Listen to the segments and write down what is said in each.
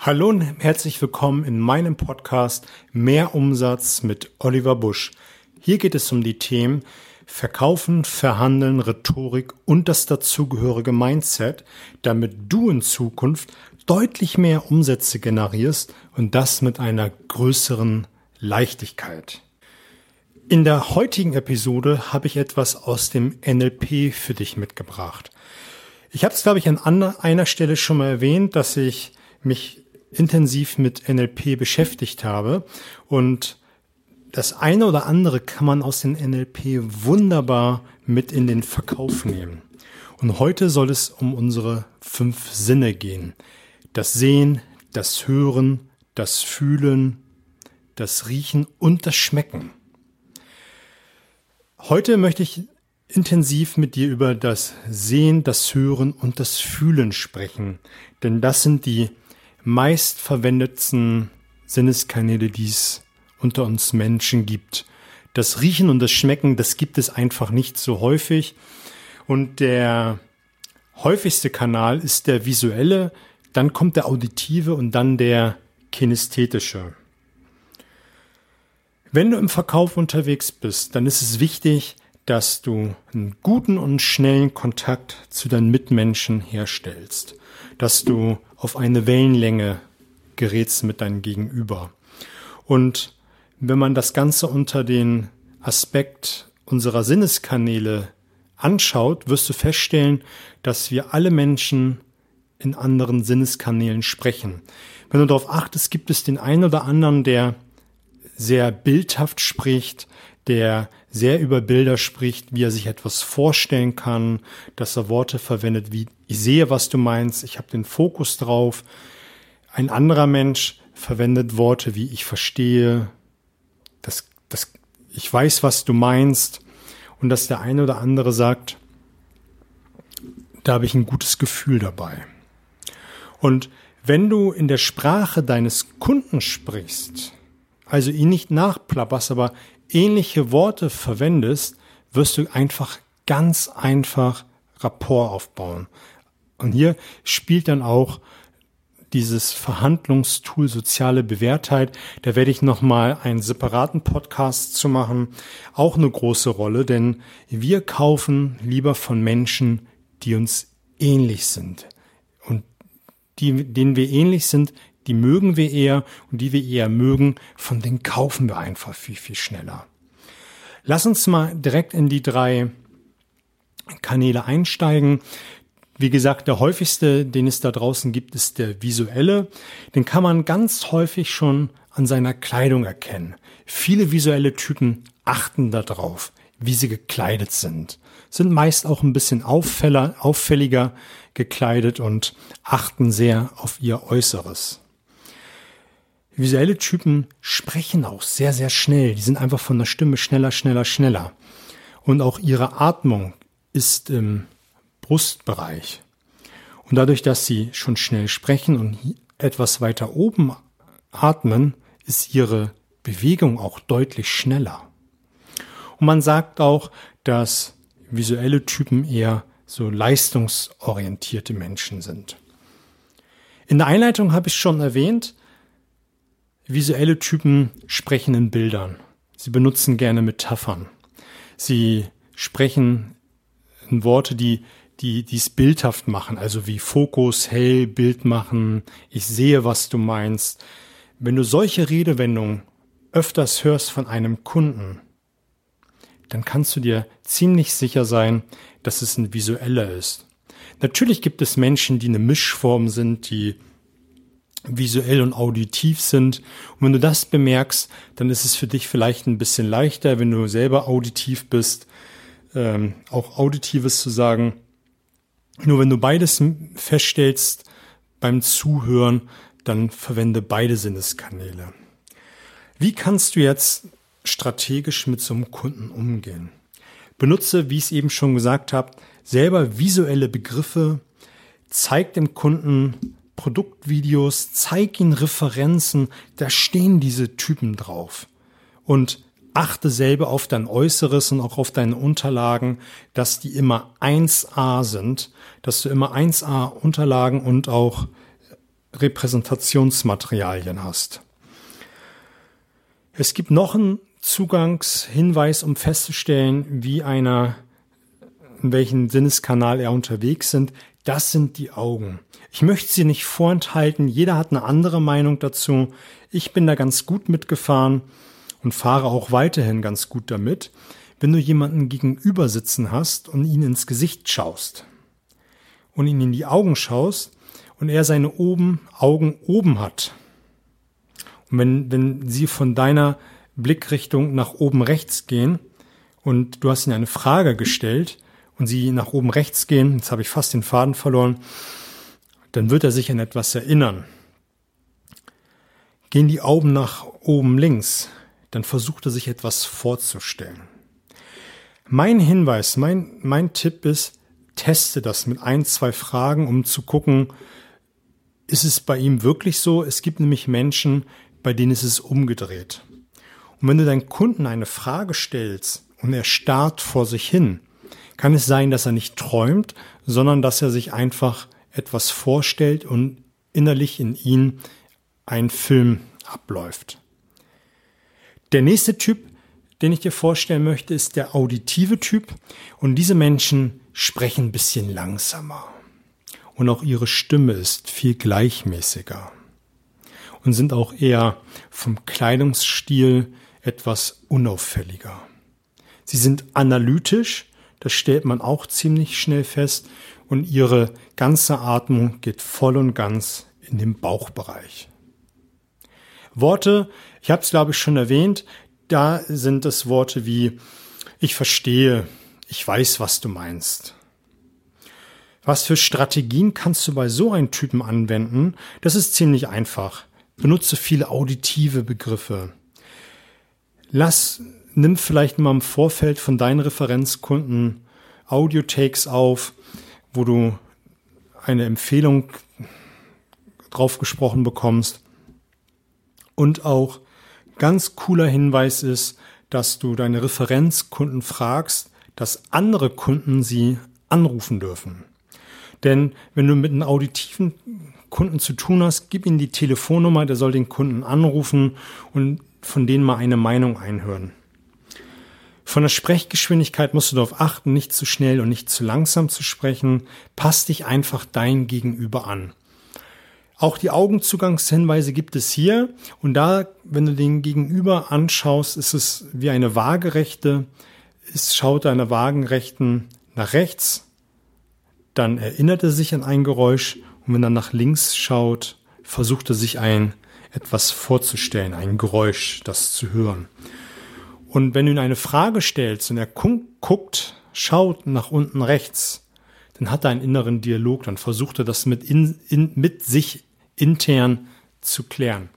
Hallo und herzlich willkommen in meinem Podcast Mehr Umsatz mit Oliver Busch. Hier geht es um die Themen Verkaufen, Verhandeln, Rhetorik und das dazugehörige Mindset, damit du in Zukunft deutlich mehr Umsätze generierst und das mit einer größeren Leichtigkeit. In der heutigen Episode habe ich etwas aus dem NLP für dich mitgebracht. Ich habe es, glaube ich, an einer Stelle schon mal erwähnt, dass ich mich intensiv mit NLP beschäftigt habe. Und das eine oder andere kann man aus dem NLP wunderbar mit in den Verkauf nehmen. Und heute soll es um unsere fünf Sinne gehen. Das Sehen, das Hören, das Fühlen, das Riechen und das Schmecken. Heute möchte ich intensiv mit dir über das Sehen, das Hören und das Fühlen sprechen. Denn das sind die meistverwendetsten Sinneskanäle, die es unter uns Menschen gibt. Das Riechen und das Schmecken, das gibt es einfach nicht so häufig. Und der häufigste Kanal ist der visuelle, dann kommt der auditive und dann der kinästhetische. Wenn du im Verkauf unterwegs bist, dann ist es wichtig, dass du einen guten und schnellen Kontakt zu deinen Mitmenschen herstellst, dass du auf eine Wellenlänge gerätst mit deinem Gegenüber. Und wenn man das Ganze unter den Aspekt unserer Sinneskanäle anschaut, wirst du feststellen, dass wir alle Menschen in anderen Sinneskanälen sprechen. Wenn du darauf achtest, gibt es den einen oder anderen, der sehr bildhaft spricht, der sehr über Bilder spricht, wie er sich etwas vorstellen kann, dass er Worte verwendet wie ich sehe, was du meinst, ich habe den Fokus drauf. Ein anderer Mensch verwendet Worte wie ich verstehe, das, das, ich weiß, was du meinst und dass der eine oder andere sagt, da habe ich ein gutes Gefühl dabei. Und wenn du in der Sprache deines Kunden sprichst, also ihn nicht nachplapperst, aber ähnliche Worte verwendest, wirst du einfach ganz einfach Rapport aufbauen. Und hier spielt dann auch dieses Verhandlungstool soziale Bewährtheit, da werde ich nochmal einen separaten Podcast zu machen, auch eine große Rolle, denn wir kaufen lieber von Menschen, die uns ähnlich sind. Und die, denen wir ähnlich sind, die mögen wir eher und die wir eher mögen, von denen kaufen wir einfach viel, viel schneller. Lass uns mal direkt in die drei Kanäle einsteigen. Wie gesagt, der häufigste, den es da draußen gibt, ist der visuelle. Den kann man ganz häufig schon an seiner Kleidung erkennen. Viele visuelle Typen achten darauf, wie sie gekleidet sind. Sind meist auch ein bisschen auffälliger gekleidet und achten sehr auf ihr Äußeres. Visuelle Typen sprechen auch sehr, sehr schnell. Die sind einfach von der Stimme schneller, schneller, schneller. Und auch ihre Atmung ist im Brustbereich. Und dadurch, dass sie schon schnell sprechen und etwas weiter oben atmen, ist ihre Bewegung auch deutlich schneller. Und man sagt auch, dass visuelle Typen eher so leistungsorientierte Menschen sind. In der Einleitung habe ich schon erwähnt, Visuelle Typen sprechen in Bildern. Sie benutzen gerne Metaphern. Sie sprechen in Worte, die die dies bildhaft machen, also wie Fokus, hell, Bild machen, ich sehe, was du meinst. Wenn du solche Redewendungen öfters hörst von einem Kunden, dann kannst du dir ziemlich sicher sein, dass es ein visueller ist. Natürlich gibt es Menschen, die eine Mischform sind, die visuell und auditiv sind. Und wenn du das bemerkst, dann ist es für dich vielleicht ein bisschen leichter, wenn du selber auditiv bist, ähm, auch Auditives zu sagen. Nur wenn du beides feststellst beim Zuhören, dann verwende beide Sinneskanäle. Wie kannst du jetzt strategisch mit so einem Kunden umgehen? Benutze, wie ich es eben schon gesagt habe, selber visuelle Begriffe, zeig dem Kunden Produktvideos, zeig ihnen Referenzen, da stehen diese Typen drauf. Und achte selber auf dein Äußeres und auch auf deine Unterlagen, dass die immer 1A sind, dass du immer 1A Unterlagen und auch Repräsentationsmaterialien hast. Es gibt noch einen Zugangshinweis, um festzustellen, wie einer, in welchem Sinneskanal er unterwegs sind. Das sind die Augen. Ich möchte sie nicht vorenthalten. Jeder hat eine andere Meinung dazu. Ich bin da ganz gut mitgefahren und fahre auch weiterhin ganz gut damit. Wenn du jemanden gegenüber sitzen hast und ihn ins Gesicht schaust und ihn in die Augen schaust und er seine oben, Augen oben hat. Und wenn, wenn sie von deiner Blickrichtung nach oben rechts gehen und du hast ihnen eine Frage gestellt und sie nach oben rechts gehen, jetzt habe ich fast den Faden verloren, dann wird er sich an etwas erinnern. Gehen die Augen nach oben links, dann versucht er sich etwas vorzustellen. Mein Hinweis, mein, mein Tipp ist, teste das mit ein, zwei Fragen, um zu gucken, ist es bei ihm wirklich so? Es gibt nämlich Menschen, bei denen ist es umgedreht. Und wenn du deinen Kunden eine Frage stellst und er starrt vor sich hin, kann es sein, dass er nicht träumt, sondern dass er sich einfach etwas vorstellt und innerlich in ihn ein Film abläuft. Der nächste Typ, den ich dir vorstellen möchte, ist der auditive Typ. Und diese Menschen sprechen ein bisschen langsamer. Und auch ihre Stimme ist viel gleichmäßiger. Und sind auch eher vom Kleidungsstil etwas unauffälliger. Sie sind analytisch, das stellt man auch ziemlich schnell fest. Und ihre ganze Atmung geht voll und ganz in den Bauchbereich. Worte, ich habe es glaube ich schon erwähnt, da sind es Worte wie ich verstehe, ich weiß, was du meinst. Was für Strategien kannst du bei so einem Typen anwenden? Das ist ziemlich einfach. Benutze viele auditive Begriffe. Lass, nimm vielleicht mal im Vorfeld von deinen Referenzkunden Audio-Takes auf, wo du eine Empfehlung drauf gesprochen bekommst und auch ganz cooler Hinweis ist, dass du deine Referenzkunden fragst, dass andere Kunden sie anrufen dürfen. Denn wenn du mit einem auditiven Kunden zu tun hast, gib ihm die Telefonnummer, der soll den Kunden anrufen und von denen mal eine Meinung einhören. Von der Sprechgeschwindigkeit musst du darauf achten, nicht zu schnell und nicht zu langsam zu sprechen. Pass dich einfach dein Gegenüber an. Auch die Augenzugangshinweise gibt es hier. Und da, wenn du den Gegenüber anschaust, ist es wie eine waagerechte. Es schaut einer waagerechten nach rechts. Dann erinnert er sich an ein Geräusch. Und wenn er nach links schaut, versucht er sich ein etwas vorzustellen, ein Geräusch, das zu hören. Und wenn du ihn eine Frage stellst und er guckt, schaut nach unten rechts, dann hat er einen inneren Dialog, dann versucht er das mit, in, in, mit sich intern zu klären.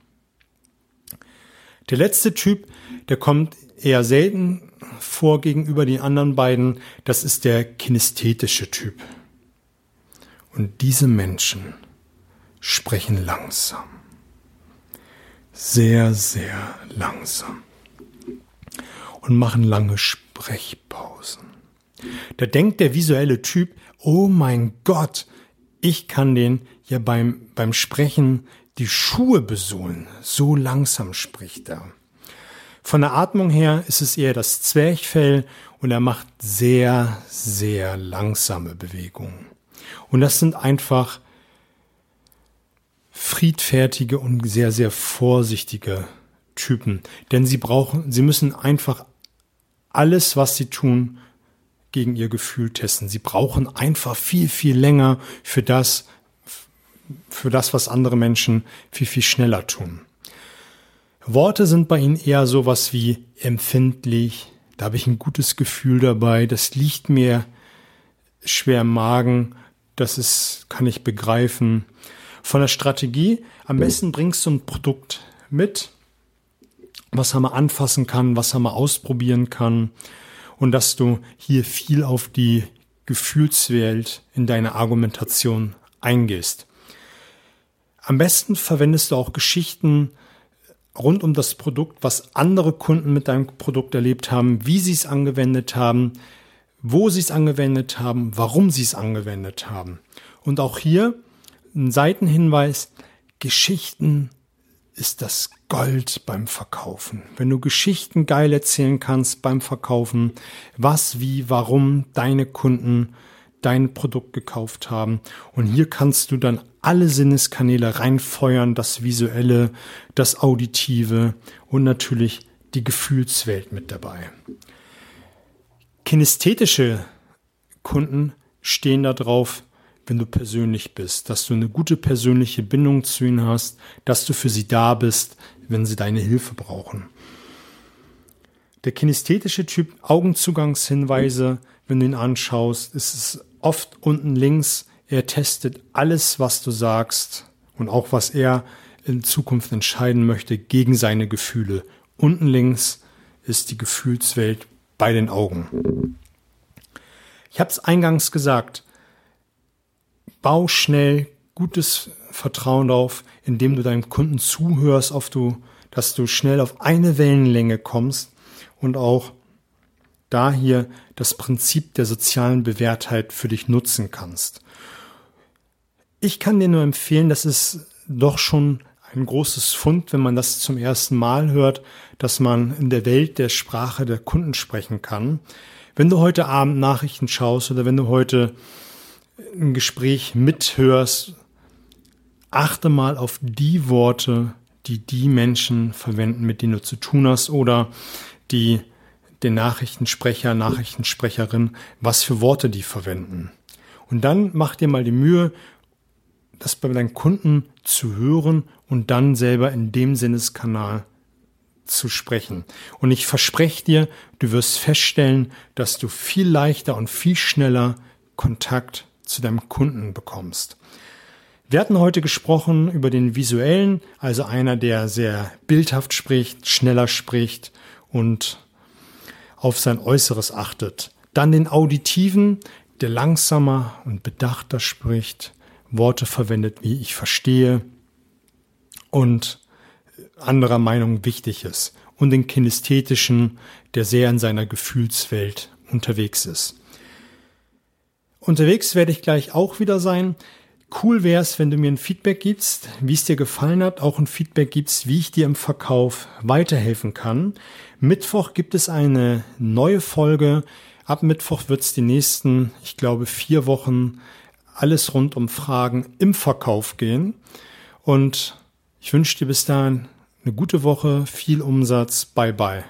Der letzte Typ, der kommt eher selten vor gegenüber den anderen beiden, das ist der kinästhetische Typ. Und diese Menschen sprechen langsam. Sehr, sehr langsam. Und machen lange Sprechpausen. Da denkt der visuelle Typ, oh mein Gott, ich kann den ja beim, beim Sprechen die Schuhe besohlen. So langsam spricht er. Von der Atmung her ist es eher das Zwerchfell und er macht sehr, sehr langsame Bewegungen. Und das sind einfach friedfertige und sehr, sehr vorsichtige Typen. Denn sie brauchen, sie müssen einfach alles, was sie tun, gegen ihr Gefühl testen. Sie brauchen einfach viel, viel länger für das, für das, was andere Menschen viel, viel schneller tun. Worte sind bei ihnen eher sowas wie empfindlich, da habe ich ein gutes Gefühl dabei, das liegt mir schwer im Magen, das ist, kann ich begreifen. Von der Strategie, am besten bringst du ein Produkt mit, was er mal anfassen kann, was er mal ausprobieren kann und dass du hier viel auf die Gefühlswelt in deine Argumentation eingehst. Am besten verwendest du auch Geschichten rund um das Produkt, was andere Kunden mit deinem Produkt erlebt haben, wie sie es angewendet haben, wo sie es angewendet haben, warum sie es angewendet haben. Und auch hier ein Seitenhinweis, Geschichten ist das Gold beim Verkaufen. Wenn du Geschichten geil erzählen kannst beim Verkaufen, was, wie, warum deine Kunden dein Produkt gekauft haben. Und hier kannst du dann alle Sinneskanäle reinfeuern, das Visuelle, das Auditive und natürlich die Gefühlswelt mit dabei. Kinästhetische Kunden stehen da drauf, wenn du persönlich bist, dass du eine gute persönliche Bindung zu ihnen hast, dass du für sie da bist, wenn sie deine Hilfe brauchen. Der kinästhetische Typ Augenzugangshinweise, wenn du ihn anschaust, ist es oft unten links. Er testet alles, was du sagst und auch was er in Zukunft entscheiden möchte gegen seine Gefühle. Unten links ist die Gefühlswelt bei den Augen. Ich habe es eingangs gesagt, bau schnell gutes Vertrauen auf, indem du deinem Kunden zuhörst, auf du, dass du schnell auf eine Wellenlänge kommst und auch da hier das Prinzip der sozialen Bewährtheit für dich nutzen kannst. Ich kann dir nur empfehlen, das ist doch schon ein großes Fund, wenn man das zum ersten Mal hört, dass man in der Welt der Sprache der Kunden sprechen kann. Wenn du heute Abend Nachrichten schaust oder wenn du heute ein Gespräch mithörst, achte mal auf die Worte, die die Menschen verwenden, mit denen du zu tun hast oder die den Nachrichtensprecher, Nachrichtensprecherin, was für Worte die verwenden. Und dann mach dir mal die Mühe, das bei deinen Kunden zu hören und dann selber in dem Sinneskanal zu sprechen. Und ich verspreche dir, du wirst feststellen, dass du viel leichter und viel schneller Kontakt zu deinem Kunden bekommst. Wir hatten heute gesprochen über den visuellen, also einer, der sehr bildhaft spricht, schneller spricht und auf sein Äußeres achtet. Dann den auditiven, der langsamer und bedachter spricht, Worte verwendet, wie ich verstehe und anderer Meinung wichtig ist. Und den kinästhetischen, der sehr in seiner Gefühlswelt unterwegs ist. Unterwegs werde ich gleich auch wieder sein. Cool wäre es, wenn du mir ein Feedback gibst, wie es dir gefallen hat, auch ein Feedback gibst, wie ich dir im Verkauf weiterhelfen kann. Mittwoch gibt es eine neue Folge. Ab Mittwoch wird es die nächsten, ich glaube, vier Wochen alles rund um Fragen im Verkauf gehen. Und ich wünsche dir bis dahin eine gute Woche, viel Umsatz. Bye bye.